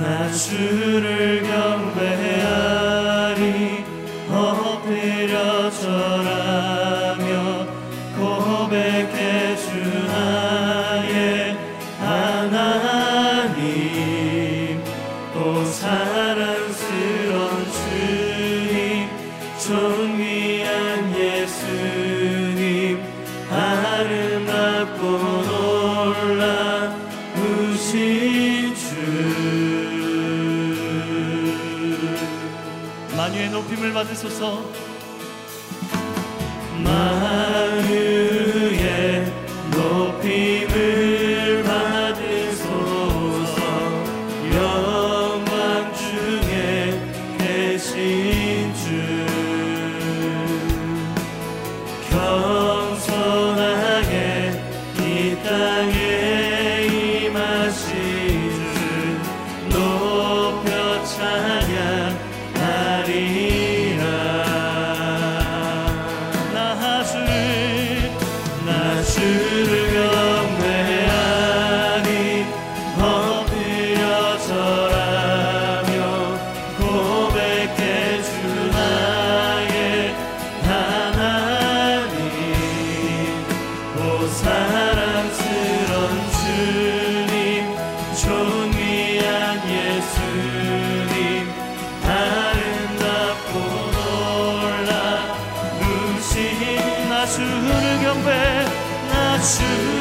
나 주를 경배 높임을 나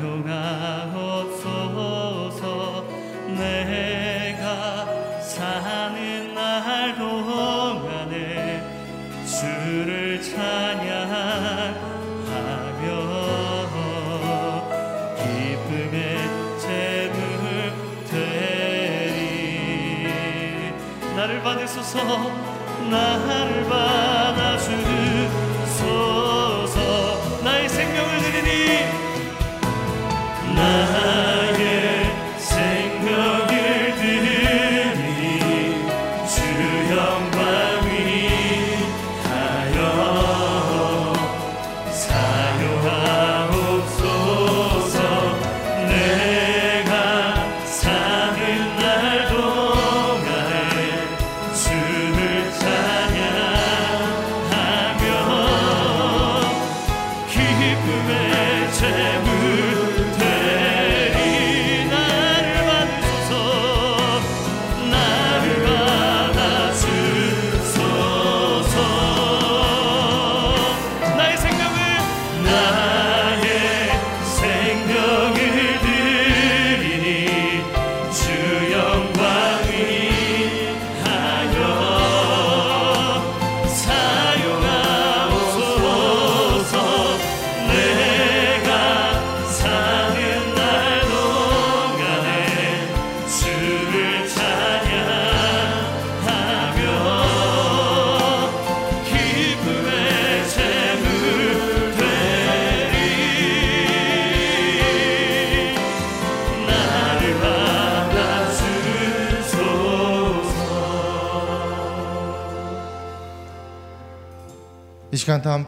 사용하옵소서. 내가 사는 날 동안에 주를 찬양하며 기쁨의 재물 되리 나를 받으소서. 나를 받아주소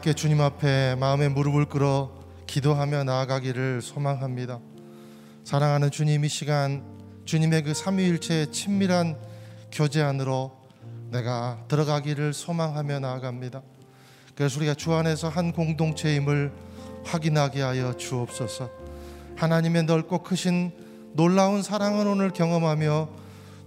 함께 주님 앞에 마음의 무릎을 꿇어 기도하며 나아가기를 소망합니다. 사랑하는 주님 이 시간 주님의 그 삼위일체의 친밀한 교제 안으로 내가 들어가기를 소망하며 나아갑니다. 그래서 우리가 주 안에서 한 공동체임을 확인하게 하여 주옵소서. 하나님의 넓고 크신 놀라운 사랑을 오늘 경험하며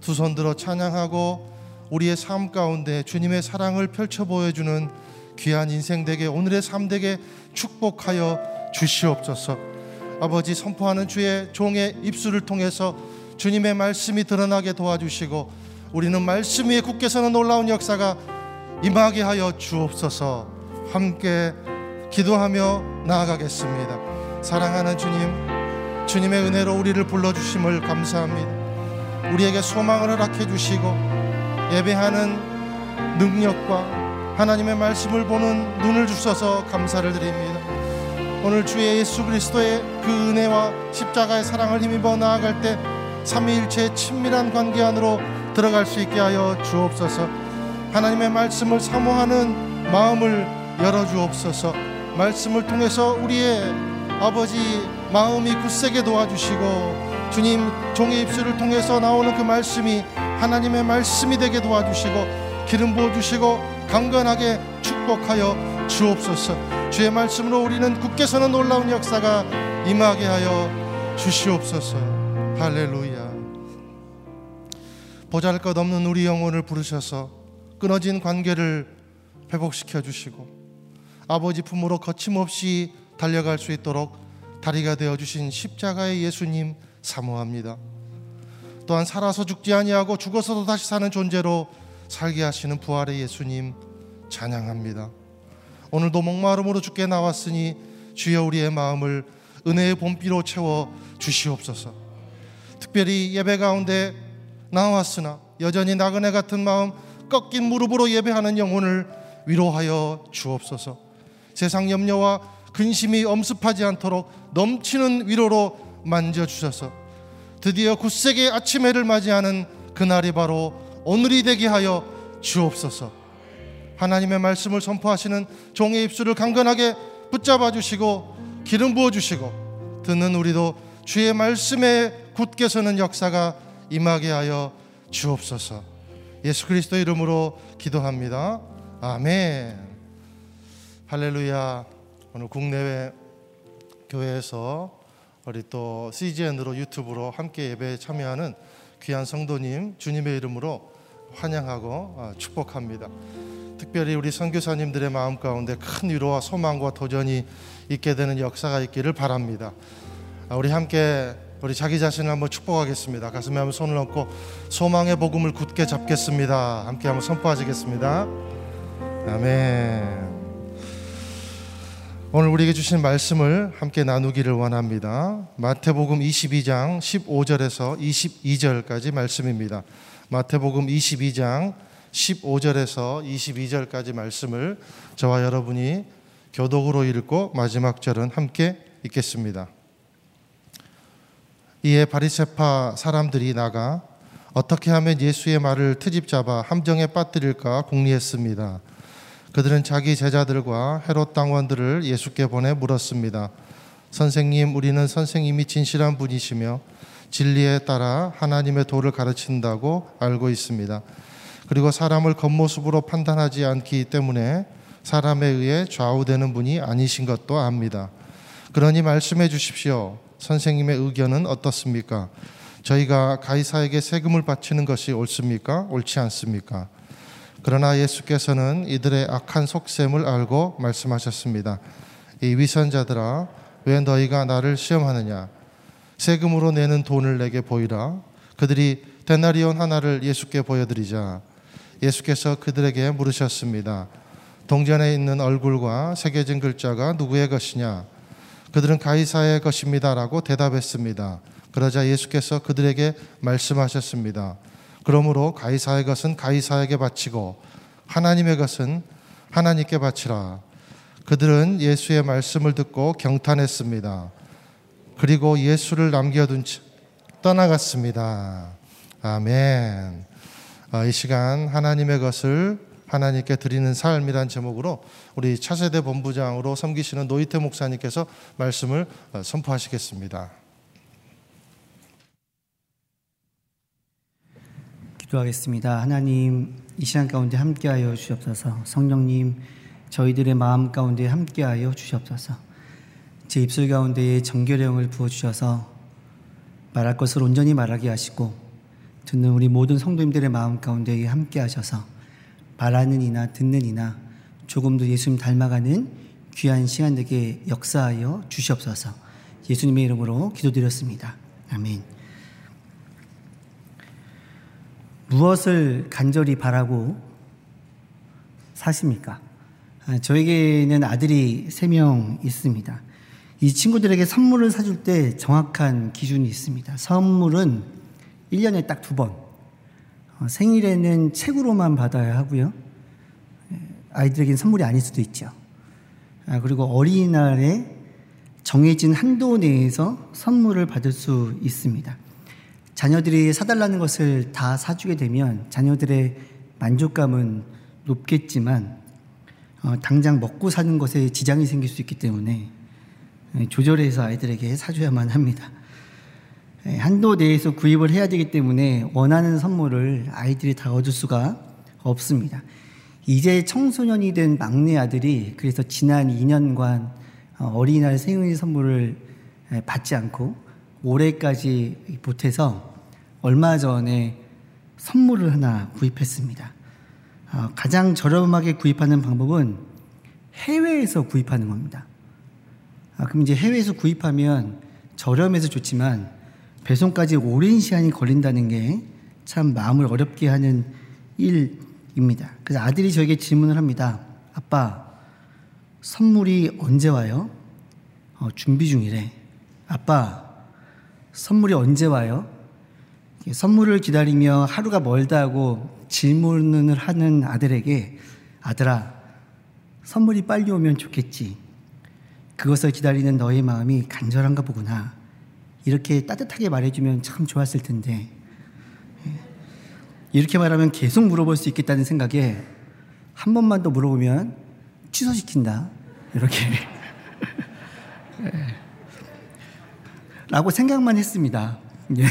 두 손 들어 찬양하고 우리의 삶 가운데 주님의 사랑을 펼쳐 보여주는 귀한 인생 되게 오늘의 삶 되게 축복하여 주시옵소서. 아버지 선포하는 주의 종의 입술을 통해서 주님의 말씀이 드러나게 도와주시고 우리는 말씀 위에 굳게 서는 놀라운 역사가 임하게 하여 주옵소서. 함께 기도하며 나아가겠습니다. 사랑하는 주님, 주님의 은혜로 우리를 불러 주심을 감사합니다. 우리에게 소망을 허락해 주시고 예배하는 능력과 하나님의 말씀을 보는 눈을 주셔서 감사를 드립니다. 오늘 주의 예수 그리스도의 그 은혜와 십자가의 사랑을 힘입어 나아갈 때 삼위일체의 친밀한 관계 안으로 들어갈 수 있게 하여 주옵소서. 하나님의 말씀을 사모하는 마음을 열어 주옵소서. 말씀을 통해서 우리의 아버지 마음이 굳세게 도와주시고 주님 종의 입술을 통해서 나오는 그 말씀이 하나님의 말씀이 되게 도와주시고 기름 부어 주시고 강건하게 축복하여 주옵소서. 주의 말씀으로 우리는 굳게 서는 놀라운 역사가 임하게 하여 주시옵소서. 할렐루야. 보잘것없는 우리 영혼을 부르셔서 끊어진 관계를 회복시켜 주시고 아버지 품으로 거침없이 달려갈 수 있도록 다리가 되어 주신 십자가의 예수님 사모합니다. 또한 살아서 죽지 아니하고 죽어서도 다시 사는 존재로 살게 하시는 부활의 예수님 찬양합니다. 오늘도 목마름으로 죽게 나왔으니 주여 우리의 마음을 은혜의 봄비로 채워 주시옵소서. 특별히 예배 가운데 나왔으나 여전히 나그네 같은 마음 꺾인 무릎으로 예배하는 영혼을 위로하여 주옵소서. 세상 염려와 근심이 엄습하지 않도록 넘치는 위로로 만져 주셔서 드디어 굳세게 아침 해를 맞이하는 그날이 바로 오늘이 되게 하여 주옵소서. 하나님의 말씀을 선포하시는 종의 입술을 강건하게 붙잡아 주시고 기름 부어 주시고 듣는 우리도 주의 말씀에 굳게 서는 역사가 임하게 하여 주옵소서. 예수 그리스도 이름으로 기도합니다. 아멘. 할렐루야. 오늘 국내외 교회에서 우리 또 CGN으로 유튜브로 함께 예배에 참여하는 귀한 성도님 주님의 이름으로 환영하고 어, 축복합니다. 특별히 우리 선교사님들의 마음 가운데 큰 위로와 소망과 도전이 있게 되는 역사가 있기를 바랍니다. 아, 우리 함께 우리 자기 자신을 한번 축복하겠습니다. 가슴에 한번 손을 얹고 소망의 복음을 굳게 잡겠습니다. 함께 한번 선포하시겠습니다. 아멘. 오늘 우리에게 주신 말씀을 함께 나누기를 원합니다. 마태복음 22장 15절에서 22절까지 말씀입니다. 마태복음 22장 15절에서 22절까지 말씀을 저와 여러분이 교독으로 읽고 마지막 절은 함께 읽겠습니다. 이에 바리새파 사람들이 나가 어떻게 하면 예수의 말을 트집 잡아 함정에 빠뜨릴까 궁리했습니다. 그들은 자기 제자들과 헤롯 당원들을 예수께 보내 물었습니다. 선생님, 우리는 선생님이 진실한 분이시며 진리에 따라 하나님의 도를 가르친다고 알고 있습니다. 그리고 사람을 겉모습으로 판단하지 않기 때문에 사람에 의해 좌우되는 분이 아니신 것도 압니다. 그러니 말씀해 주십시오. 선생님의 의견은 어떻습니까? 저희가 가이사에게 세금을 바치는 것이 옳습니까? 옳지 않습니까? 그러나 예수께서는 이들의 악한 속셈을 알고 말씀하셨습니다. 이 위선자들아, 왜 너희가 나를 시험하느냐? 세금으로 내는 돈을 내게 보이라. 그들이 데나리온 하나를 예수께 보여드리자. 예수께서 그들에게 물으셨습니다. 동전에 있는 얼굴과 새겨진 글자가 누구의 것이냐? 그들은 가이사의 것입니다라고 대답했습니다. 그러자 예수께서 그들에게 말씀하셨습니다. 그러므로 가이사의 것은 가이사에게 바치고 하나님의 것은 하나님께 바치라. 그들은 예수의 말씀을 듣고 경탄했습니다. 그리고 예수를 남겨둔 채 떠나갔습니다. 아멘. 아, 이 시간 하나님의 것을 하나님께 드리는 삶이란 제목으로 우리 차세대 본부장으로 섬기시는 노이태 목사님께서 말씀을 어, 선포하시겠습니다. 기도하겠습니다. 하나님 이 시간 가운데 함께하여 주시옵소서. 성령님 저희들의 마음 가운데 함께하여 주시옵소서. 제 입술 가운데에 정결형을 부어 주셔서 말할 것을 온전히 말하게 하시고 듣는 우리 모든 성도님들의 마음 가운데에 함께 하셔서 말하는 이나 듣는 이나 조금 더 예수님 닮아가는 귀한 시간 되게 역사하여 주시옵소서. 예수님의 이름으로 기도드렸습니다. 아멘. 무엇을 간절히 바라고 사십니까? 아, 저에게는 아들이 세명 있습니다. 이 친구들에게 선물을 사줄 때 정확한 기준이 있습니다. 선물은 1년에 딱 두 번. 어, 생일에는 책으로만 받아야 하고요. 아이들에게는 선물이 아닐 수도 있죠. 아, 그리고 어린이날에 정해진 한도 내에서 선물을 받을 수 있습니다. 자녀들이 사달라는 것을 다 사주게 되면 자녀들의 만족감은 높겠지만 어, 당장 먹고 사는 것에 지장이 생길 수 있기 때문에 예, 조절해서 아이들에게 사줘야만 합니다. 예, 한도 내에서 구입을 해야 되기 때문에 원하는 선물을 아이들이 다 얻을 수가 없습니다. 이제 청소년이 된 막내 아들이 그래서 지난 2년간 어, 어린이날 생일 선물을 예, 받지 않고 올해까지 보태서 얼마 전에 선물을 하나 구입했습니다. 어, 가장 저렴하게 구입하는 방법은 해외에서 구입하는 겁니다. 아, 그럼 이제 해외에서 구입하면 저렴해서 좋지만 배송까지 오랜 시간이 걸린다는 게 참 마음을 어렵게 하는 일입니다. 그래서 아들이 저에게 질문을 합니다. 아빠, 선물이 언제 와요? 어, 준비 중이래. 아빠, 선물이 언제 와요? 선물을 기다리며 하루가 멀다고 질문을 하는 아들에게 아들아, 선물이 빨리 오면 좋겠지. 그것을 기다리는 너의 마음이 간절한가 보구나. 이렇게 따뜻하게 말해주면 참 좋았을 텐데. 이렇게 말하면 계속 물어볼 수 있겠다는 생각에 한 번만 더 물어보면 취소시킨다. 이렇게. 라고 생각만 했습니다. 예.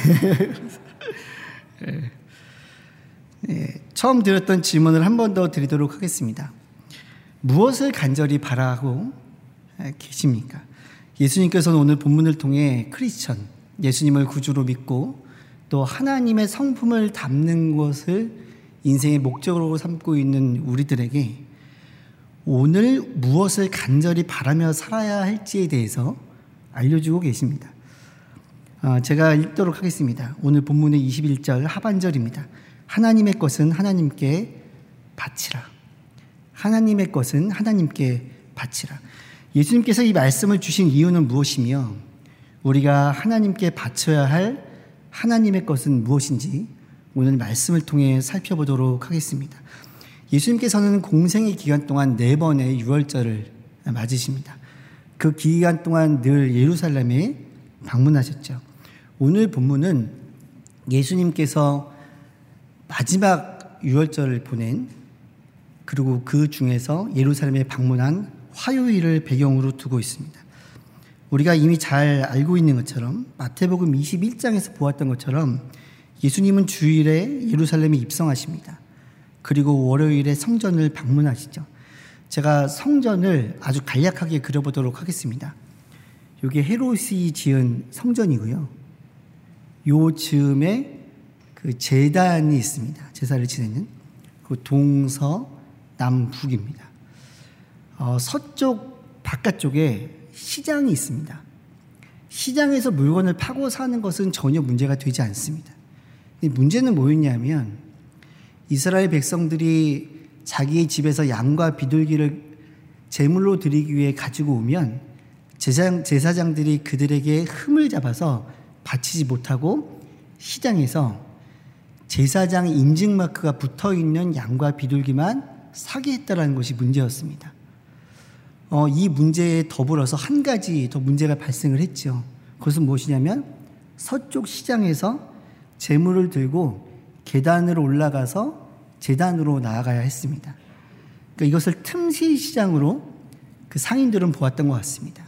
예. 예. 처음 드렸던 질문을 한 번 더 드리도록 하겠습니다. 무엇을 간절히 바라고 계십니까? 예수님께서는 오늘 본문을 통해 크리스천, 예수님을 구주로 믿고 또 하나님의 성품을 담는 것을 인생의 목적으로 삼고 있는 우리들에게 오늘 무엇을 간절히 바라며 살아야 할지에 대해서 알려주고 계십니다. 아, 제가 읽도록 하겠습니다. 오늘 본문의 21절 하반절입니다. 하나님의 것은 하나님께 바치라. 하나님의 것은 하나님께 바치라. 예수님께서 이 말씀을 주신 이유는 무엇이며 우리가 하나님께 바쳐야 할 하나님의 것은 무엇인지 오늘 말씀을 통해 살펴보도록 하겠습니다. 예수님께서는 공생의 기간 동안 네 번의 유월절을 맞으십니다. 그 기간 동안 늘 예루살렘에 방문하셨죠. 오늘 본문은 예수님께서 마지막 유월절을 보낸 그리고 그 중에서 예루살렘에 방문한 화요일을 배경으로 두고 있습니다. 우리가 이미 잘 알고 있는 것처럼 마태복음 21장에서 보았던 것처럼 예수님은 주일에 예루살렘에 입성하십니다. 그리고 월요일에 성전을 방문하시죠. 제가 성전을 아주 간략하게 그려보도록 하겠습니다. 이게 헤롯이 지은 성전이고요. 요 즈음에 그 재단이 있습니다. 제사를 지내는 그 동서 남북입니다. 어, 서쪽 바깥쪽에 시장이 있습니다. 시장에서 물건을 파고 사는 것은 전혀 문제가 되지 않습니다. 문제는 뭐였냐면 이스라엘 백성들이 자기의 집에서 양과 비둘기를 제물로 드리기 위해 가지고 오면 제사장, 제사장들이 그들에게 흠을 잡아서 바치지 못하고 시장에서 제사장 인증 마크가 붙어 있는 양과 비둘기만 사게 했다라는 것이 문제였습니다. 어, 이 문제에 더불어서 한 가지 더 문제가 발생을 했죠. 그것은 무엇이냐면 서쪽 시장에서 재물을 들고 계단으로 올라가서 재단으로 나아가야 했습니다. 그러니까 이것을 틈새 시장으로 그 상인들은 보았던 것 같습니다.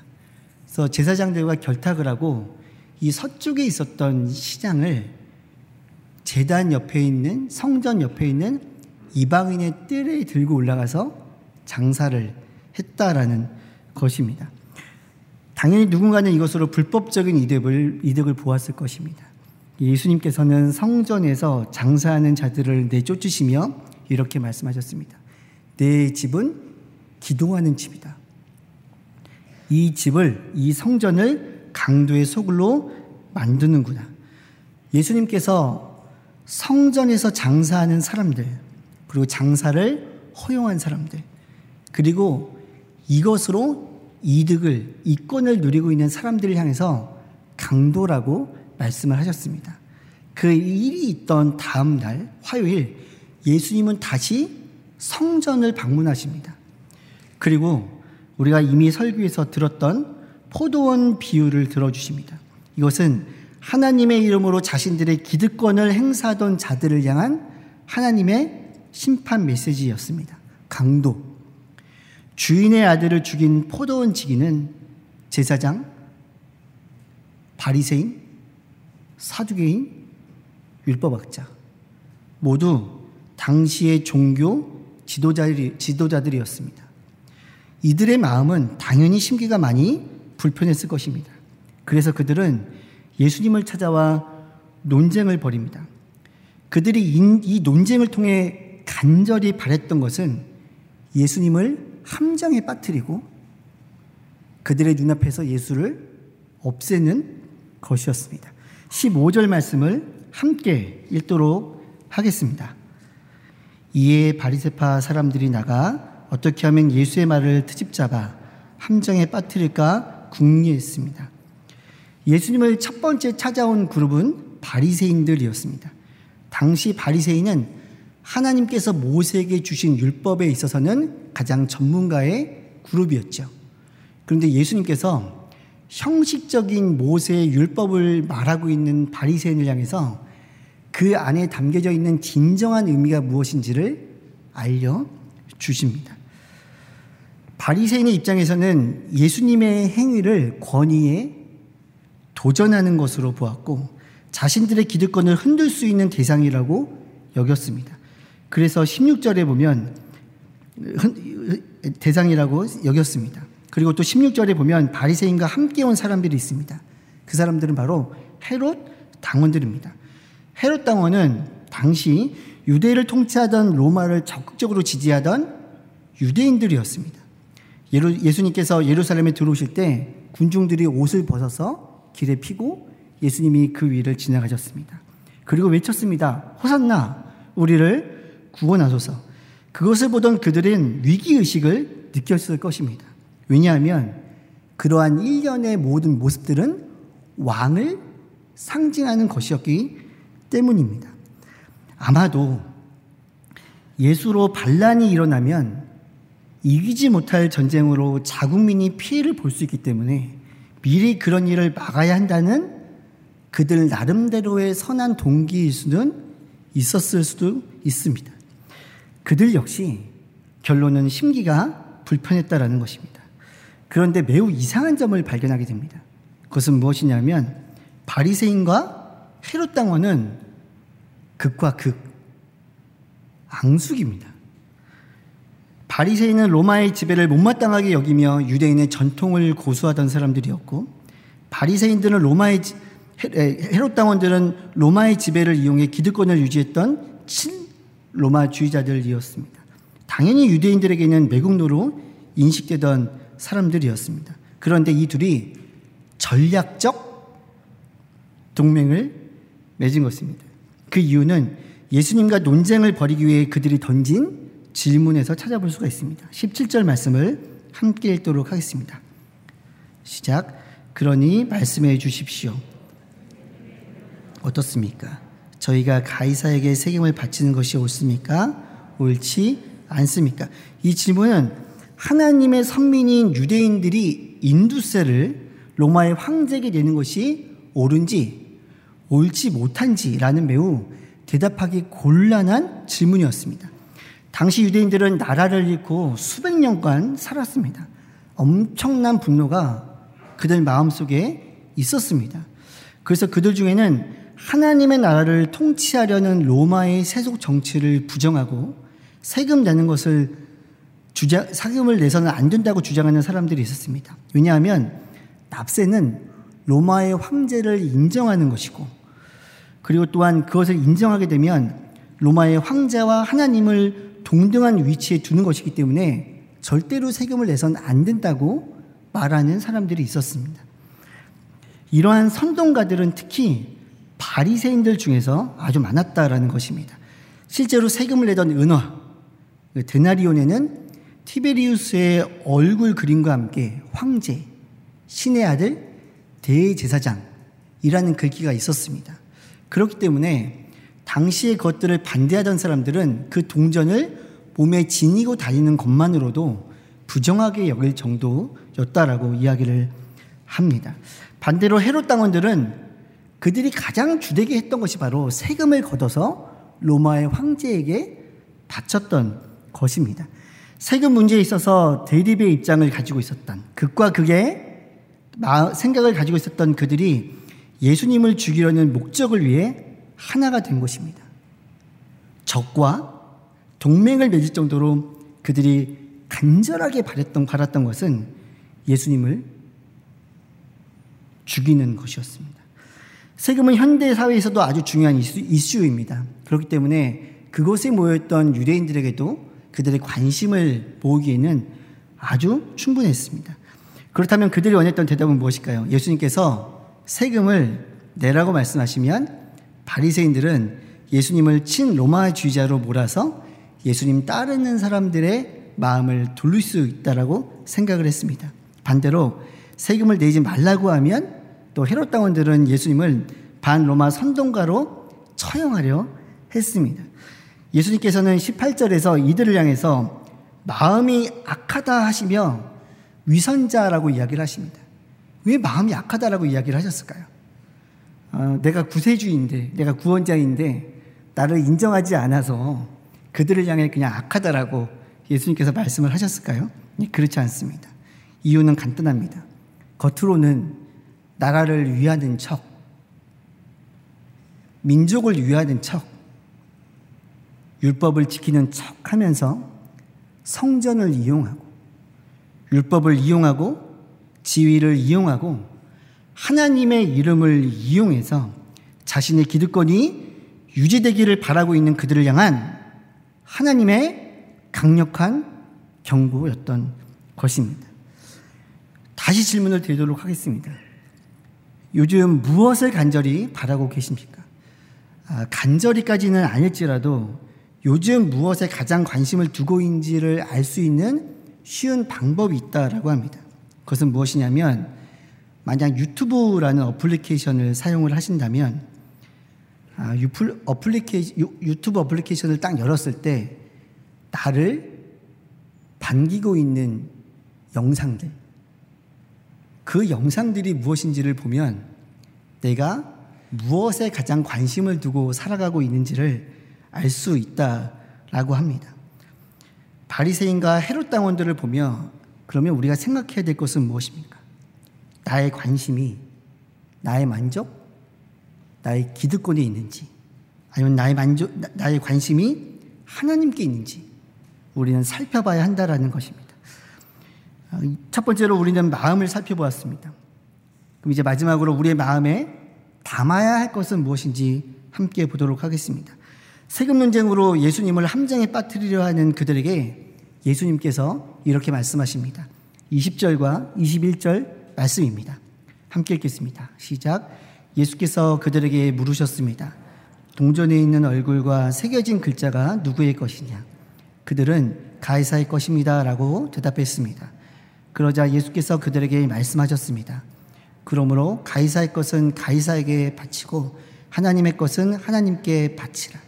그래서 제사장들과 결탁을 하고 이 서쪽에 있었던 시장을 재단 옆에 있는 성전 옆에 있는 이방인의 뜰에 들고 올라가서 장사를 했다라는 것입니다. 당연히 누군가는 이것으로 불법적인 이득을, 이득을 보았을 것입니다. 예수님께서는 성전에서 장사하는 자들을 내쫓으시며 이렇게 말씀하셨습니다. 내 집은 기도하는 집이다. 이 집을, 이 성전을 강도의 소굴로 만드는구나. 예수님께서 성전에서 장사하는 사람들, 그리고 장사를 허용한 사람들, 그리고 이것으로 이득을, 이권을 누리고 있는 사람들을 향해서 강도라고 말씀을 하셨습니다. 그 일이 있던 다음 날, 화요일, 예수님은 다시 성전을 방문하십니다. 그리고 우리가 이미 설교에서 들었던 포도원 비유를 들어주십니다. 이것은 하나님의 이름으로 자신들의 기득권을 행사하던 자들을 향한 하나님의 심판 메시지였습니다. 강도. 주인의 아들을 죽인 포도원 지기는 제사장, 바리새인, 사두개인, 율법학자 모두 당시의 종교 지도자들이, 지도자들이 었습니다. 이들의 마음은 당연히 심기가 많이 불편했을 것입니다. 그래서 그들은 예수님을 찾아와 논쟁을 벌입니다. 그들이 이 논쟁을 통해 간절히 바랬던 것은 예수님을 함정에 빠뜨리고 그들의 눈앞에서 예수를 없애는 것이었습니다. 15절 말씀을 함께 읽도록 하겠습니다. 이에 바리세파 사람들이 나가 어떻게 하면 예수의 말을 트집잡아 함정에 빠뜨릴까 궁리했습니다. 예수님을 첫 번째 찾아온 그룹은 바리새인들이었습니다. 당시 바리새인은 하나님께서 모세에게 주신 율법에 있어서는 가장 전문가의 그룹이었죠. 그런데 예수님께서 형식적인 모세의 율법을 말하고 있는 바리새인을 향해서 그 안에 담겨져 있는 진정한 의미가 무엇인지를 알려 주십니다. 바리새인의 입장에서는 예수님의 행위를 권위에 도전하는 것으로 보았고 자신들의 기득권을 흔들 수 있는 대상이라고 여겼습니다. 그래서 16절에 보면 대상이라고 여겼습니다. 그리고 또 16절에 보면 바리새인과 함께 온 사람들이 있습니다. 그 사람들은 바로 헤롯 당원들입니다. 헤롯 당원은 당시 유대를 통치하던 로마를 적극적으로 지지하던 유대인들이었습니다. 예수님께서 예루살렘에 들어오실 때 군중들이 옷을 벗어서 길에 피고 예수님이 그 위를 지나가셨습니다. 그리고 외쳤습니다. 호산나 우리를 구원하소서. 그것을 보던 그들은 위기의식을 느꼈을 것입니다. 왜냐하면 그러한 일련의 모든 모습들은 왕을 상징하는 것이었기 때문입니다. 아마도 예수로 반란이 일어나면 이기지 못할 전쟁으로 자국민이 피해를 볼 수 있기 때문에 미리 그런 일을 막아야 한다는 그들 나름대로의 선한 동기일 수는 있었을 수도 있습니다. 그들 역시 결론은 심기가 불편했다라는 것입니다. 그런데 매우 이상한 점을 발견하게 됩니다. 그것은 무엇이냐면 바리새인과 헤롯 당원은 극과 극 앙숙입니다. 바리새인은 로마의 지배를 못마땅하게 여기며 유대인의 전통을 고수하던 사람들이었고 바리새인들은 로마의 헤롯 당원들은 로마의 지배를 이용해 기득권을 유지했던 친 로마주의자들이었습니다. 당연히 유대인들에게는 매국노로 인식되던 사람들이었습니다. 그런데 이 둘이 전략적 동맹을 맺은 것입니다. 그 이유는 예수님과 논쟁을 벌이기 위해 그들이 던진 질문에서 찾아볼 수가 있습니다. 17절 말씀을 함께 읽도록 하겠습니다. 시작. 그러니 말씀해 주십시오. 어떻습니까? 저희가 가이사에게 세금을 바치는 것이 옳습니까? 옳지 않습니까? 이 질문은 하나님의 선민인 유대인들이 인두세를 로마의 황제에게 내는 것이 옳은지 옳지 못한지라는 매우 대답하기 곤란한 질문이었습니다. 당시 유대인들은 나라를 잃고 수백 년간 살았습니다. 엄청난 분노가 그들 마음속에 있었습니다. 그래서 그들 중에는 하나님의 나라를 통치하려는 로마의 세속 정치를 부정하고 세금 내는 것을 주장, 사금을 내서는 안 된다고 주장하는 사람들이 있었습니다. 왜냐하면 납세는 로마의 황제를 인정하는 것이고 그리고 또한 그것을 인정하게 되면 로마의 황제와 하나님을 동등한 위치에 두는 것이기 때문에 절대로 세금을 내선 안 된다고 말하는 사람들이 있었습니다. 이러한 선동가들은 특히 바리새인들 중에서 아주 많았다라는 것입니다. 실제로 세금을 내던 은화 그 데나리온에는 티베리우스의 얼굴 그림과 함께 황제, 신의 아들, 대제사장이라는 글귀가 있었습니다. 그렇기 때문에 당시의 것들을 반대하던 사람들은 그 동전을 몸에 지니고 다니는 것만으로도 부정하게 여길 정도였다라고 이야기를 합니다. 반대로 헤롯 당원들은 그들이 가장 주되게 했던 것이 바로 세금을 걷어서 로마의 황제에게 바쳤던 것입니다. 세금 문제에 있어서 대립의 입장을 가지고 있었던 극과 극의 생각을 가지고 있었던 그들이 예수님을 죽이려는 목적을 위해 하나가 된 것입니다. 적과 동맹을 맺을 정도로 그들이 간절하게 바랬던, 바랐던 것은 예수님을 죽이는 것이었습니다. 세금은 현대 사회에서도 아주 중요한 이슈, 입니다 그렇기 때문에 그곳에 모였던 유대인들에게도 그들의 관심을 모으기에는 아주 충분했습니다. 그렇다면 그들이 원했던 대답은 무엇일까요? 예수님께서 세금을 내라고 말씀하시면 바리새인들은 예수님을 친 로마주의자로 몰아서 예수님 따르는 사람들의 마음을 돌릴 수 있다라고 생각을 했습니다. 반대로 세금을 내지 말라고 하면 또 헤롯 당원들은 예수님을 반로마 선동가로 처형하려 했습니다. 예수님께서는 18절에서 이들을 향해서 마음이 악하다 하시며 위선자라고 이야기를 하십니다. 왜 마음이 악하다라고 이야기를 하셨을까요? 어, 내가 구세주인데, 내가 구원자인데, 나를 인정하지 않아서 그들을 향해 그냥 악하다라고 예수님께서 말씀을 하셨을까요? 네, 그렇지 않습니다. 이유는 간단합니다. 겉으로는 나라를 위하는 척, 민족을 위하는 척, 율법을 지키는 척 하면서 성전을 이용하고, 율법을 이용하고, 지위를 이용하고, 하나님의 이름을 이용해서 자신의 기득권이 유지되기를 바라고 있는 그들을 향한 하나님의 강력한 경고였던 것입니다. 다시 질문을 드리도록 하겠습니다. 요즘 무엇을 간절히 바라고 계십니까? 아, 간절히까지는 아닐지라도 요즘 무엇에 가장 관심을 두고 있는지를 알 수 있는 쉬운 방법이 있다라고 합니다. 그것은 무엇이냐면 만약 유튜브라는 어플리케이션을 사용을 하신다면 아, 유플, 어플리케이 유튜브 어플리케이션을 딱 열었을 때 나를 반기고 있는 영상들 그 영상들이 무엇인지를 보면 내가 무엇에 가장 관심을 두고 살아가고 있는지를 알 수 있다라고 합니다. 바리새인과 헤롯 당원들을 보며 그러면 우리가 생각해야 될 것은 무엇입니까? 나의 관심이 나의 만족, 나의 기득권에 있는지, 아니면 나의 만족, 나의 관심이 하나님께 있는지 우리는 살펴봐야 한다라는 것입니다. 첫 번째로 우리는 마음을 살펴보았습니다. 그럼 이제 마지막으로 우리의 마음에 담아야 할 것은 무엇인지 함께 보도록 하겠습니다. 세금 논쟁으로 예수님을 함정에 빠뜨리려 하는 그들에게 예수님께서 이렇게 말씀하십니다. 20절과 21절 말씀입니다. 함께 읽겠습니다. 시작. 예수께서 그들에게 물으셨습니다. 동전에 있는 얼굴과 새겨진 글자가 누구의 것이냐? 그들은 가이사의 것입니다. 라고 대답했습니다. 그러자 예수께서 그들에게 말씀하셨습니다. 그러므로 가이사의 것은 가이사에게 바치고 하나님의 것은 하나님께 바치라.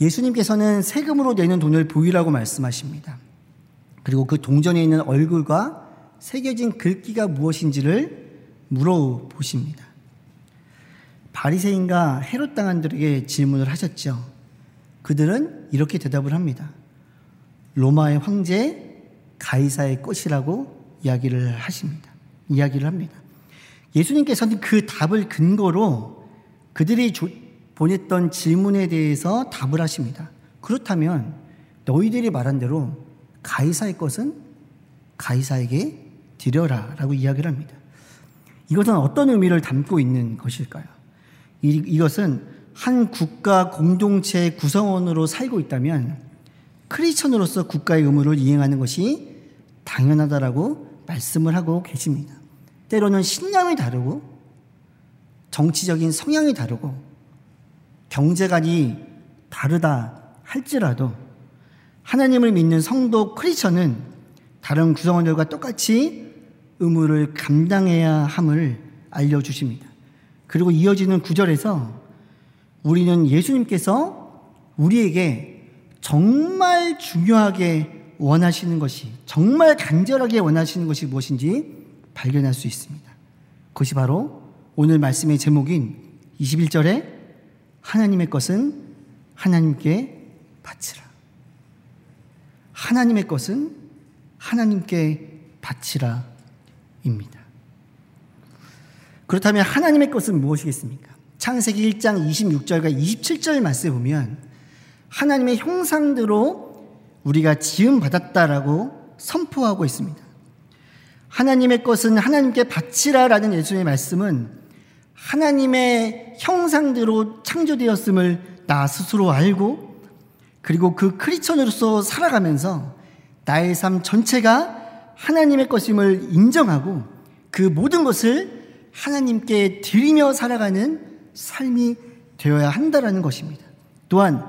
예수님께서는 세금으로 내는 돈을 보이라고 말씀하십니다. 그리고 그 동전에 있는 얼굴과 새겨진 글귀가 무엇인지를 물어보십니다. 바리새인과 헤롯 당한들에게 질문을 하셨죠. 그들은 이렇게 대답을 합니다. 로마의 황제 가이사의 꽃이라고 이야기를 하십니다. 이야기를 합니다. 예수님께서는 그 답을 근거로 그들이 보냈던 질문에 대해서 답을 하십니다. 그렇다면 너희들이 말한 대로 가이사의 것은 가이사에게 드려라 라고 이야기를 합니다. 이것은 어떤 의미를 담고 있는 것일까요? 이, 이것은 한 국가 공동체 구성원으로 살고 있다면 크리스천으로서 국가의 의무를 이행하는 것이 당연하다라고 말씀을 하고 계십니다. 때로는 신념이 다르고 정치적인 성향이 다르고 경제관이 다르다 할지라도 하나님을 믿는 성도 크리스천은 다른 구성원들과 똑같이 의무를 감당해야 함을 알려주십니다. 그리고 이어지는 구절에서 우리는 예수님께서 우리에게 정말 중요하게 원하시는 것이, 정말 간절하게 원하시는 것이 무엇인지 발견할 수 있습니다. 그것이 바로 오늘 말씀의 제목인 21절에 하나님의 것은 하나님께 바치라. 하나님의 것은 하나님께 바치라. 입니다. 그렇다면 하나님의 것은 무엇이겠습니까? 창세기 1장 26절과 27절 말씀에 보면 하나님의 형상대로 우리가 지음 받았다라고 선포하고 있습니다. 하나님의 것은 하나님께 바치라라는 예수의 말씀은 하나님의 형상대로 창조되었음을 나 스스로 알고 그리고 그 크리스천으로서 살아가면서 나의 삶 전체가 하나님의 것임을 인정하고 그 모든 것을 하나님께 드리며 살아가는 삶이 되어야 한다라는 것입니다. 또한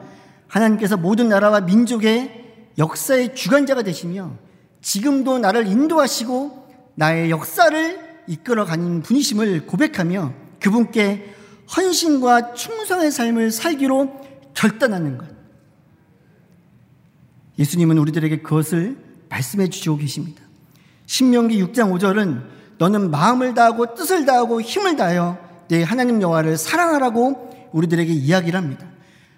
하나님께서 모든 나라와 민족의 역사의 주관자가 되시며 지금도 나를 인도하시고 나의 역사를 이끌어가는 분이심을 고백하며 그분께 헌신과 충성의 삶을 살기로 결단하는 것. 예수님은 우리들에게 그것을 말씀해 주시고 계십니다. 신명기 6장 5절은 너는 마음을 다하고 뜻을 다하고 힘을 다하여 내 하나님 여호와를 사랑하라고 우리들에게 이야기를 합니다.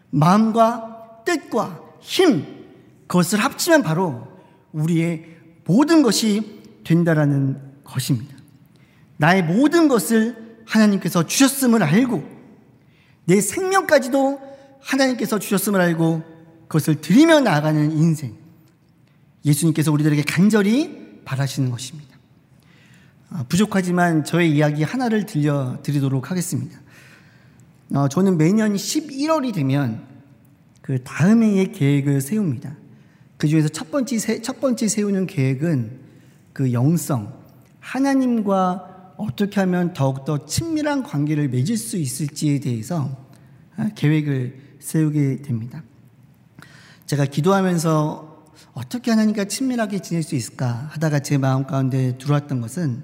마음과 뜻과 힘 그것을 합치면 바로 우리의 모든 것이 된다라는 것입니다. 나의 모든 것을 하나님께서 주셨음을 알고 내 생명까지도 하나님께서 주셨음을 알고 그것을 드리며 나아가는 인생. 예수님께서 우리들에게 간절히 바라시는 것입니다. 아, 부족하지만 저의 이야기 하나를 들려드리도록 하겠습니다. 어, 저는 매년 11월이 되면 그 다음 해의 계획을 세웁니다. 그 중에서 첫 번째, 세, 첫 번째 세우는 계획은 그 영성, 하나님과 어떻게 하면 더욱더 친밀한 관계를 맺을 수 있을지에 대해서 아, 계획을 세우게 됩니다. 제가 기도하면서 어떻게 하나님과 친밀하게 지낼 수 있을까 하다가 제 마음 가운데 들어왔던 것은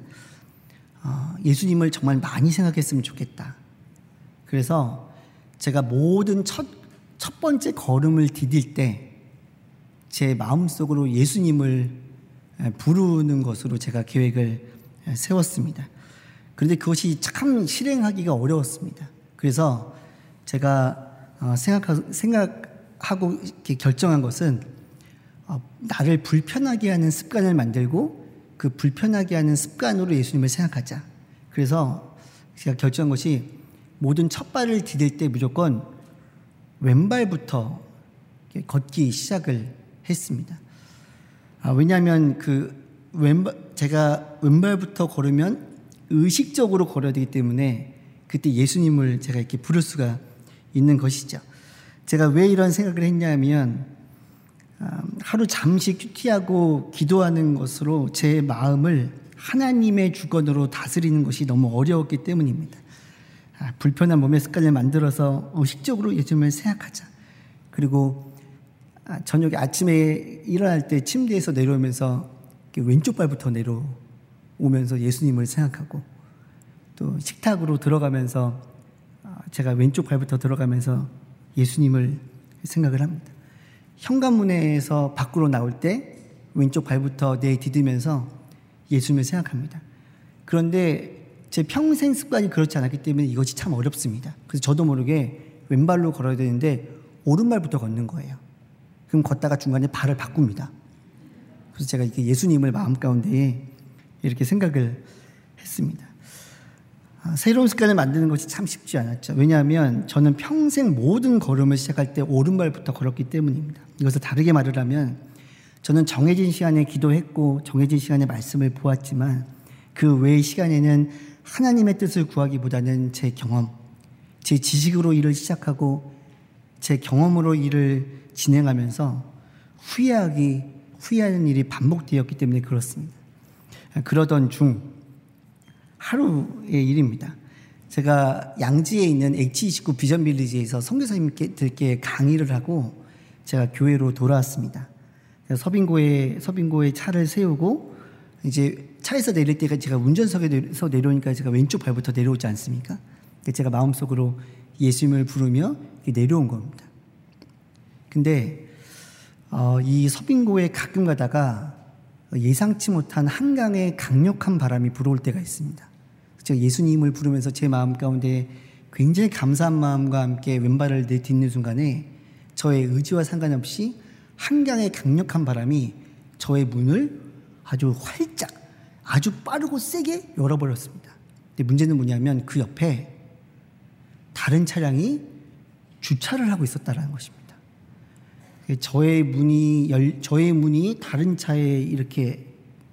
어, 예수님을 정말 많이 생각했으면 좋겠다. 그래서 제가 모든 첫, 첫 번째 걸음을 디딜 때 제 마음속으로 예수님을 부르는 것으로 제가 계획을 세웠습니다. 그런데 그것이 참 실행하기가 어려웠습니다. 그래서 제가 어, 생각하, 생각하고 결정한 것은 어, 나를 불편하게 하는 습관을 만들고 그 불편하게 하는 습관으로 예수님을 생각하자. 그래서 제가 결정한 것이 모든 첫 발을 디딜 때 무조건 왼발부터 걷기 시작을 했습니다. 아, 왜냐하면 그 왼발 제가 왼발부터 걸으면 의식적으로 걸어야 되기 때문에 그때 예수님을 제가 이렇게 부를 수가 있는 것이죠. 제가 왜 이런 생각을 했냐면 아, 하루 잠시 큐티하고 기도하는 것으로 제 마음을 하나님의 주권으로 다스리는 것이 너무 어려웠기 때문입니다. 아, 불편한 몸의 습관을 만들어서 의식적으로 예수님을 생각하자. 그리고 아, 저녁에 아침에 일어날 때 침대에서 내려오면서 왼쪽 발부터 내려오면서 예수님을 생각하고 또 식탁으로 들어가면서 제가 왼쪽 발부터 들어가면서 예수님을 생각을 합니다. 현관문에서 밖으로 나올 때 왼쪽 발부터 내디디면서 예수님을 생각합니다. 그런데 제 평생 습관이 그렇지 않았기 때문에 이것이 참 어렵습니다. 그래서 저도 모르게 왼발로 걸어야 되는데 오른발부터 걷는 거예요. 그럼 걷다가 중간에 발을 바꿉니다. 그래서 제가 이렇게 예수님을 마음 가운데 이렇게 생각을 했습니다. 아, 새로운 습관을 만드는 것이 참 쉽지 않았죠. 왜냐하면 저는 평생 모든 걸음을 시작할 때 오른발부터 걸었기 때문입니다. 이것을 다르게 말을 하면 저는 정해진 시간에 기도했고 정해진 시간에 말씀을 보았지만 그 외의 시간에는 하나님의 뜻을 구하기보다는 제 경험, 제 지식으로 일을 시작하고 제 경험으로 일을 진행하면서 후회하기, 후회하는 일이 반복되었기 때문에 그렇습니다. 그러던 중 하루의 일입니다. 제가 양지에 있는 H29 비전 빌리지에서 선교사님들께 강의를 하고 제가 교회로 돌아왔습니다. 서빙고에 서빙고에 차를 세우고 이제 차에서 내릴 때가 제가 운전석에서 내려오니까 제가 왼쪽 발부터 내려오지 않습니까? 제가 마음속으로 예수님을 부르며 내려온 겁니다. 근데 어, 이 서빙고에 가끔 가다가 예상치 못한 한강의 강력한 바람이 불어올 때가 있습니다. 제가 예수님을 부르면서 제 마음 가운데 굉장히 감사한 마음과 함께 왼발을 내딛는 순간에 저의 의지와 상관없이 한강의 강력한 바람이 저의 문을 아주 활짝, 아주 빠르고 세게 열어버렸습니다. 근데 문제는 뭐냐면 그 옆에 다른 차량이 주차를 하고 있었다는 것입니다. 저의 문이 열, 저의 문이 다른 차에 이렇게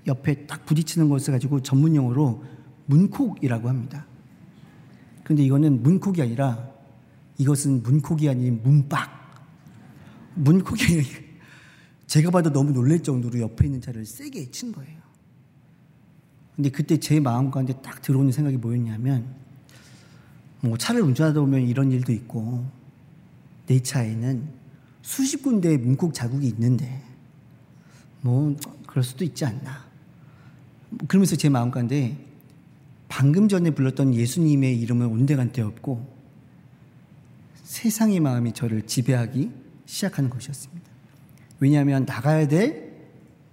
옆에 딱 부딪히는 것을 가지고 전문 용어로 문콕이라고 합니다. 그런데 이거는 문콕이 아니라 이것은 문콕이 아닌 문박. 문콕이 제가 봐도 너무 놀랄 정도로 옆에 있는 차를 세게 친 거예요. 근데 그때 제 마음 가운데 딱 들어오는 생각이 뭐였냐면, 뭐 차를 운전하다 보면 이런 일도 있고, 내 차에는 수십 군데의 문콕 자국이 있는데, 뭐, 그럴 수도 있지 않나. 그러면서 제 마음 가운데 방금 전에 불렀던 예수님의 이름은 온데간데 없고, 세상의 마음이 저를 지배하기 시작하는 것이었습니다. 왜냐하면 나가야 될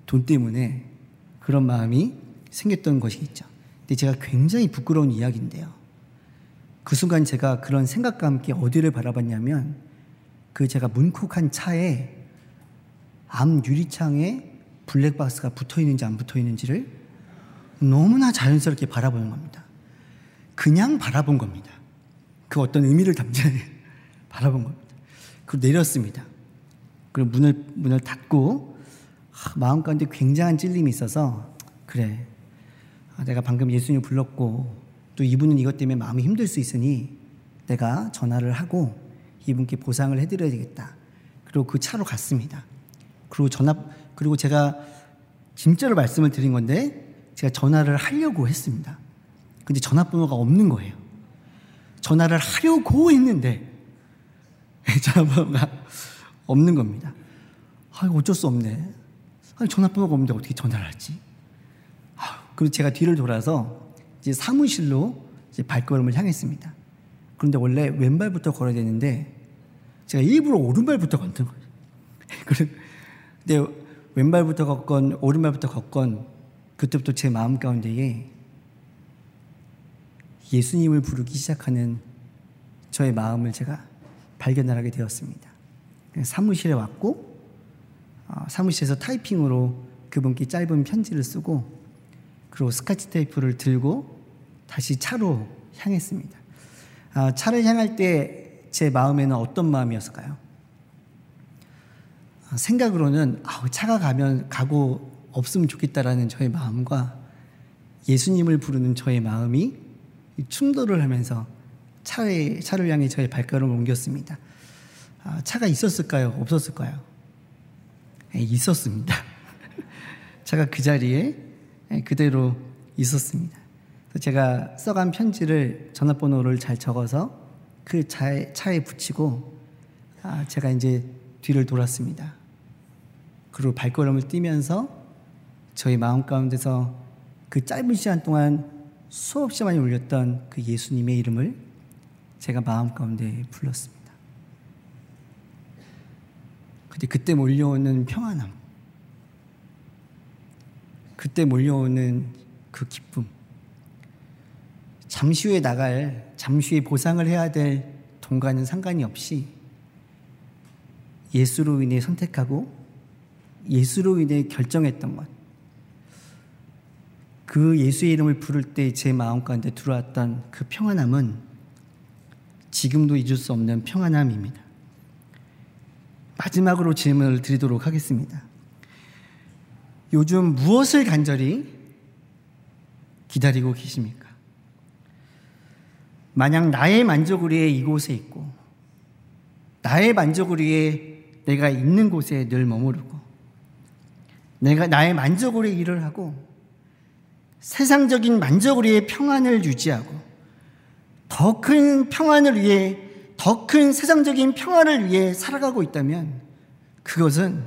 돈 때문에 그런 마음이 생겼던 것이겠죠. 근데 제가 굉장히 부끄러운 이야기인데요. 그 순간 제가 그런 생각과 함께 어디를 바라봤냐면 그 제가 문콕한 차에 앞 유리창에 블랙박스가 붙어 있는지 안 붙어 있는지를 너무나 자연스럽게 바라보는 겁니다. 그냥 바라본 겁니다. 그 어떤 의미를 담지 바라본 겁니다. 그리고 내렸습니다. 그리고 문을 문을 닫고 마음 가운데 굉장한 찔림이 있어서 그래 아, 내가 방금 예수님 불렀고 또 이분은 이것 때문에 마음이 힘들 수 있으니 내가 전화를 하고 이분께 보상을 해드려야 되겠다. 그리고 그 차로 갔습니다. 그리고 전화 그리고 제가 진짜로 말씀을 드린 건데 제가 전화를 하려고 했습니다. 근데 전화번호가 없는 거예요. 전화를 하려고 했는데 전화번호가 없는 겁니다. 아, 어쩔 수 없네. 아니, 전화번호가 없는데 어떻게 전화를 하지? 아, 그리고 제가 뒤를 돌아서 이제 사무실로 이제 발걸음을 향했습니다. 그런데 원래 왼발부터 걸어야 되는데 제가 일부러 오른발부터 걷는 거예요. 근데 왼발부터 걷건 오른발부터 걷건 그때부터 제 마음 가운데에 예수님을 부르기 시작하는 저의 마음을 제가 발견하게 되었습니다. 사무실에 왔고 어, 사무실에서 타이핑으로 그분께 짧은 편지를 쓰고 그리고 스카치 테이프를 들고 다시 차로 향했습니다. 아, 차를 향할 때 제 마음에는 어떤 마음이었을까요? 아, 생각으로는 아, 차가 가면 가고 없으면 좋겠다라는 저의 마음과 예수님을 부르는 저의 마음이 충돌을 하면서 차에, 차를 향해 저의 발걸음을 옮겼습니다. 아, 차가 있었을까요? 없었을까요? 네, 있었습니다. 차가 그 자리에 네, 그대로 있었습니다. 제가 써간 편지를 전화번호를 잘 적어서 그 차에, 차에 붙이고 아, 제가 이제 뒤를 돌았습니다. 그리고 발걸음을 뛰면서 저희 마음 가운데서 그 짧은 시간 동안 수없이 많이 울렸던 그 예수님의 이름을 제가 마음 가운데 불렀습니다. 근데 그때 몰려오는 평안함, 그때 몰려오는 그 기쁨, 잠시 후에 나갈, 잠시 후에 보상을 해야 될 돈과는 상관이 없이 예수로 인해 선택하고 예수로 인해 결정했던 것. 그 예수의 이름을 부를 때 제 마음 가운데 들어왔던 그 평안함은 지금도 잊을 수 없는 평안함입니다. 마지막으로 질문을 드리도록 하겠습니다. 요즘 무엇을 간절히 기다리고 계십니까? 만약 나의 만족을 위해 이곳에 있고, 나의 만족을 위해 내가 있는 곳에 늘 머무르고, 내가 나의 만족을 위해 일을 하고, 세상적인 만족을 위해 평안을 유지하고, 더 큰 평안을 위해, 더 큰 세상적인 평안을 위해 살아가고 있다면, 그것은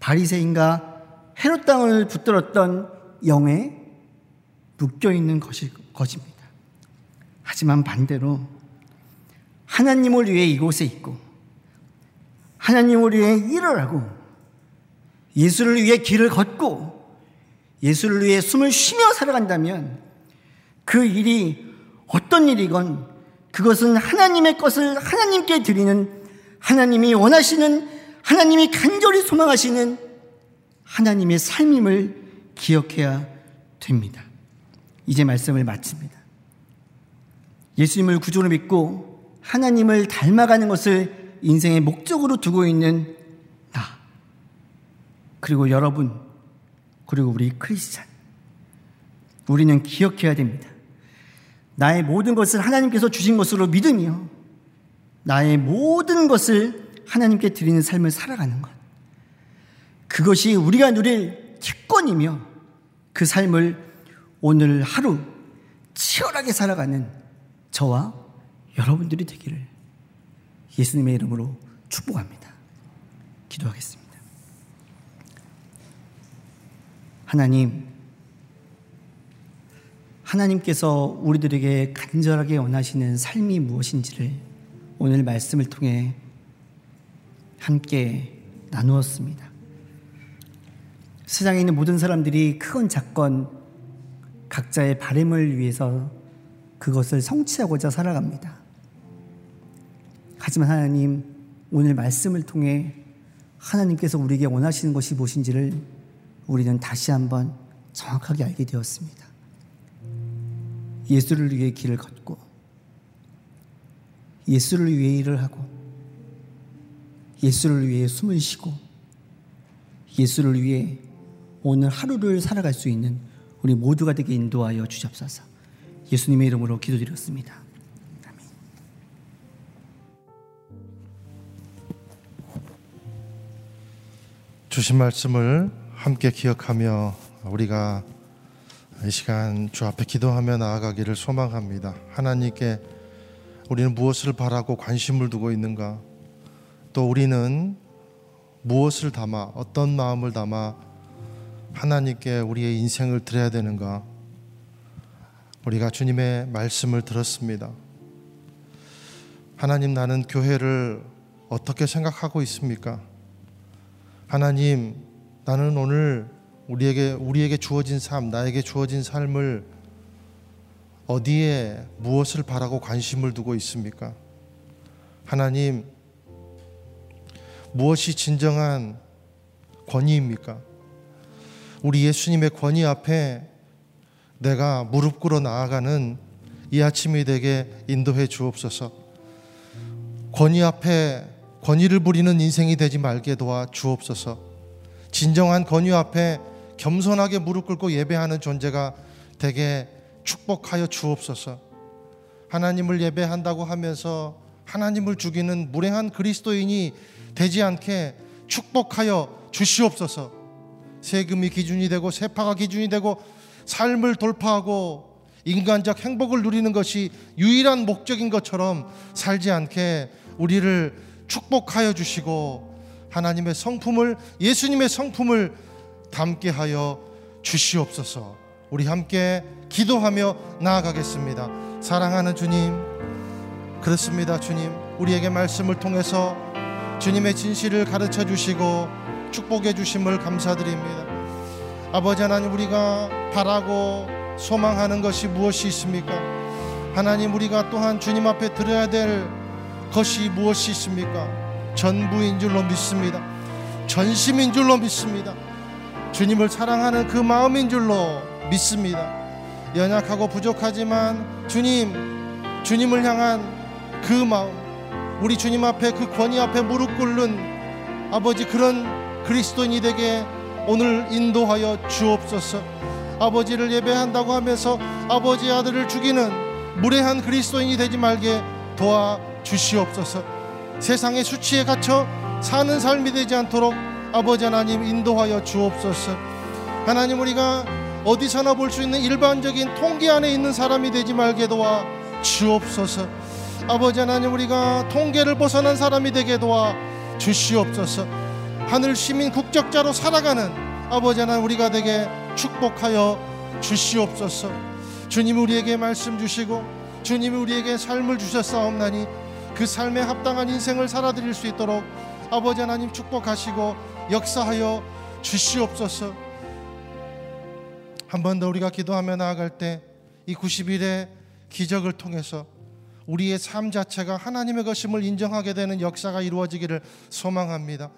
바리새인과 헤롯 땅을 붙들었던 영에 묶여 있는 것입니다. 하지만 반대로 하나님을 위해 이곳에 있고 하나님을 위해 일을 하고 예수를 위해 길을 걷고 예수를 위해 숨을 쉬며 살아간다면 그 일이 어떤 일이건 그것은 하나님의 것을 하나님께 드리는 하나님이 원하시는 하나님이 간절히 소망하시는 하나님의 삶임을 기억해야 됩니다. 이제 말씀을 마칩니다. 예수님을 구주로 믿고 하나님을 닮아가는 것을 인생의 목적으로 두고 있는 나, 그리고 여러분, 그리고 우리 크리스찬. 우리는 기억해야 됩니다. 나의 모든 것을 하나님께서 주신 것으로 믿으며 나의 모든 것을 하나님께 드리는 삶을 살아가는 것. 그것이 우리가 누릴 특권이며 그 삶을 오늘 하루 치열하게 살아가는 저와 여러분들이 되기를 예수님의 이름으로 축복합니다. 기도하겠습니다. 하나님, 하나님께서 우리들에게 간절하게 원하시는 삶이 무엇인지를 오늘 말씀을 통해 함께 나누었습니다. 세상에 있는 모든 사람들이 크건 작건 각자의 바램을 위해서 그것을 성취하고자 살아갑니다. 하지만 하나님, 오늘 말씀을 통해 하나님께서 우리에게 원하시는 것이 무엇인지를 우리는 다시 한번 정확하게 알게 되었습니다. 예수를 위해 길을 걷고, 예수를 위해 일을 하고, 예수를 위해 숨을 쉬고, 예수를 위해 오늘 하루를 살아갈 수 있는 우리 모두가 되게 인도하여 주옵소서. 예수님의 이름으로 기도드렸습니다. 아멘. 주신 말씀을 함께 기억하며 우리가 이 시간 주 앞에 기도하며 나아가기를 소망합니다. 하나님께 우리는 무엇을 바라고 관심을 두고 있는가? 또 우리는 무엇을 담아 어떤 마음을 담아 하나님께 우리의 인생을 드려야 되는가? 우리가 주님의 말씀을 들었습니다. 하나님 나는 교회를 어떻게 생각하고 있습니까? 하나님 나는 오늘 우리에게 우리에게 주어진 삶, 나에게 주어진 삶을 어디에 무엇을 바라고 관심을 두고 있습니까? 하나님 무엇이 진정한 권위입니까? 우리 예수님의 권위 앞에 내가 무릎 꿇어 나아가는 이 아침이 되게 인도해 주옵소서. 권위 앞에 권위를 부리는 인생이 되지 말게 도와 주옵소서. 진정한 권위 앞에 겸손하게 무릎 꿇고 예배하는 존재가 되게 축복하여 주옵소서. 하나님을 예배한다고 하면서 하나님을 죽이는 무례한 그리스도인이 되지 않게 축복하여 주시옵소서. 세금이 기준이 되고 세파가 기준이 되고 삶을 돌파하고 인간적 행복을 누리는 것이 유일한 목적인 것처럼 살지 않게 우리를 축복하여 주시고 하나님의 성품을 예수님의 성품을 담게 하여 주시옵소서. 우리 함께 기도하며 나아가겠습니다. 사랑하는 주님, 그렇습니다, 주님. 우리에게 말씀을 통해서 주님의 진실을 가르쳐 주시고 축복해 주심을 감사드립니다. 아버지 하나님 우리가 바라고 소망하는 것이 무엇이 있습니까? 하나님 우리가 또한 주님 앞에 드려야 될 것이 무엇이 있습니까? 전부인 줄로 믿습니다. 전심인 줄로 믿습니다. 주님을 사랑하는 그 마음인 줄로 믿습니다. 연약하고 부족하지만 주님, 주님을 향한 그 마음, 우리 주님 앞에 그 권위 앞에 무릎 꿇는 아버지 그런 그리스도인이 되게 오늘 인도하여 주옵소서. 아버지를 예배한다고 하면서 아버지 아들을 죽이는 무례한 그리스도인이 되지 말게 도와 주시옵소서. 세상의 수치에 갇혀 사는 삶이 되지 않도록 아버지 하나님 인도하여 주옵소서. 하나님 우리가 어디서나 볼 수 있는 일반적인 통계 안에 있는 사람이 되지 말게 도와 주옵소서. 아버지 하나님 우리가 통계를 벗어난 사람이 되게 도와 주시옵소서. 하늘 시민 국적자로 살아가는 아버지 하나님 우리가 되게 축복하여 주시옵소서. 주님 우리에게 말씀 주시고 주님이 우리에게 삶을 주셨사옵나니 그 삶에 합당한 인생을 살아드릴 수 있도록 아버지 하나님 축복하시고 역사하여 주시옵소서. 한 번 더 우리가 기도하며 나아갈 때 이 90일의 기적을 통해서 우리의 삶 자체가 하나님의 것임을 인정하게 되는 역사가 이루어지기를 소망합니다.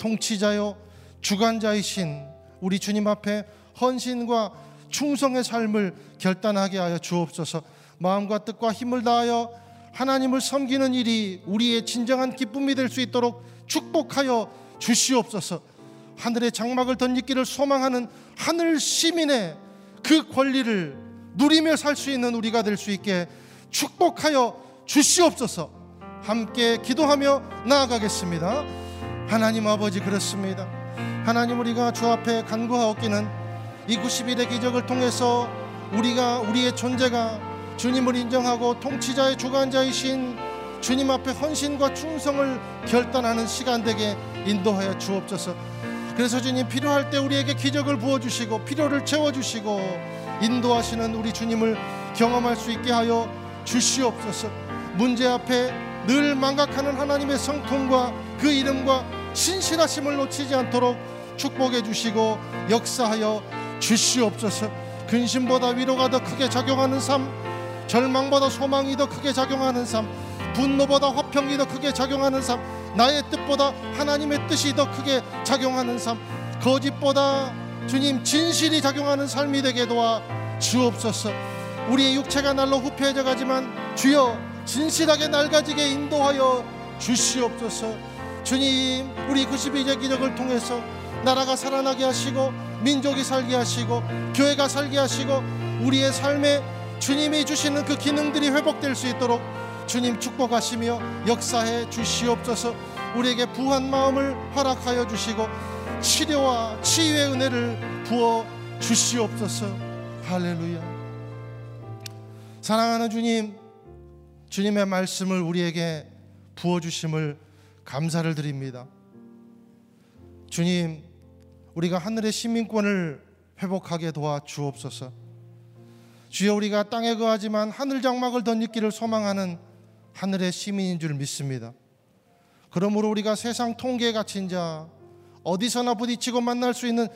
통치자요 주관자이신 우리 주님 앞에 헌신과 충성의 삶을 결단하게 하여 주옵소서. 마음과 뜻과 힘을 다하여 하나님을 섬기는 일이 우리의 진정한 기쁨이 될 수 있도록 축복하여 주시옵소서. 하늘의 장막을 던지기를 소망하는 하늘 시민의 그 권리를 누리며 살 수 있는 우리가 될 수 있게 축복하여 주시옵소서. 함께 기도하며 나아가겠습니다. 하나님 아버지 그렇습니다. 하나님 우리가 주 앞에 간구하옵기는 이 90일의 기적을 통해서 우리가 우리의 존재가 주님을 인정하고 통치자의 주관자이신 주님 앞에 헌신과 충성을 결단하는 시간 되게 인도하여 주옵소서. 그래서 주님 필요할 때 우리에게 기적을 부어 주시고 필요를 채워 주시고 인도하시는 우리 주님을 경험할 수 있게 하여 주시옵소서. 문제 앞에 늘 망각하는 하나님의 성품과 그 이름과 신실하심을 놓치지 않도록 축복해 주시고 역사하여 주시옵소서. 근심보다 위로가 더 크게 작용하는 삶, 절망보다 소망이 더 크게 작용하는 삶, 분노보다 화평이 더 크게 작용하는 삶, 나의 뜻보다 하나님의 뜻이 더 크게 작용하는 삶, 거짓보다 주님 진실이 작용하는 삶이 되게 도와 주옵소서. 우리의 육체가 날로 후패해져 가지만 주여 진실하게 낡아지게 인도하여 주시옵소서. 주님, 우리 92제 기적을 통해서 나라가 살아나게 하시고 민족이 살게 하시고 교회가 살게 하시고 우리의 삶에 주님이 주시는 그 기능들이 회복될 수 있도록 주님 축복하시며 역사해 주시옵소서. 우리에게 부한 마음을 허락하여 주시고 치료와 치유의 은혜를 부어 주시옵소서. 할렐루야. 사랑하는 주님, 주님의 말씀을 우리에게 부어 주심을 감사를 드립니다. 주님, 우리가 하늘의 시민권을 회복하게 도와 주옵소서. 주여 우리가 땅에 거하지만 하늘 장막을 덧입기를 소망하는 하늘의 시민인 줄 믿습니다. 그러므로 우리가 세상 통계에 갇힌 자, 어디서나 부딪히고 만날 수 있는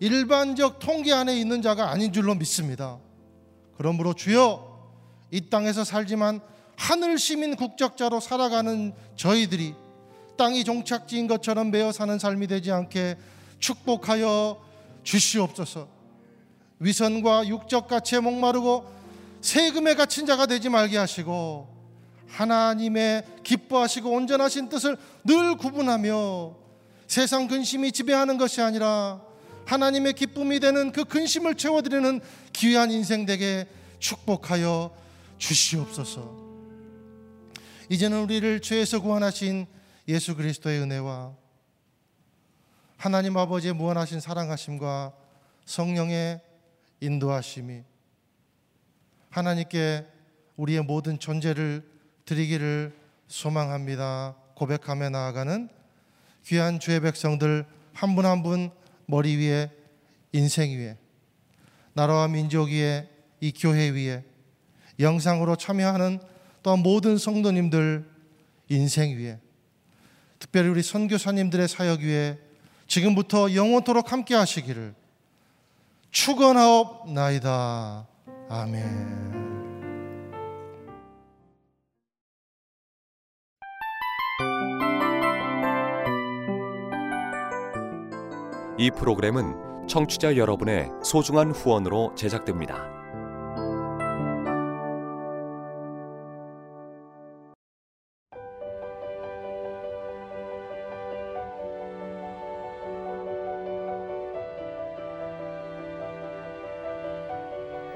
일반적 통계 안에 있는 자가 아닌 줄로 믿습니다. 그러므로 주여 이 땅에서 살지만 하늘 시민 국적자로 살아가는 저희들이 땅이 종착지인 것처럼 매어 사는 삶이 되지 않게 축복하여 주시옵소서. 위선과 육적 가치에 목마르고 세금에 갇힌 자가 되지 말게 하시고 하나님의 기뻐하시고 온전하신 뜻을 늘 구분하며 세상 근심이 지배하는 것이 아니라 하나님의 기쁨이 되는 그 근심을 채워드리는 귀한 인생 되게 축복하여 주시옵소서. 이제는 우리를 죄에서 구원하신 예수 그리스도의 은혜와 하나님 아버지의 무한하신 사랑하심과 성령의 인도하심이 하나님께 우리의 모든 존재를 드리기를 소망합니다. 고백하며 나아가는 귀한 주의 백성들 한 분 한 분 머리 위에 인생 위에 나라와 민족 위에 이 교회 위에 영상으로 참여하는 또 모든 성도님들 인생 위에 특별히 우리 선교사님들의 사역 위에 지금부터 영원토록 함께 하시기를 축원하옵나이다. 아멘. 이 프로그램은 청취자 여러분의 소중한 후원으로 제작됩니다.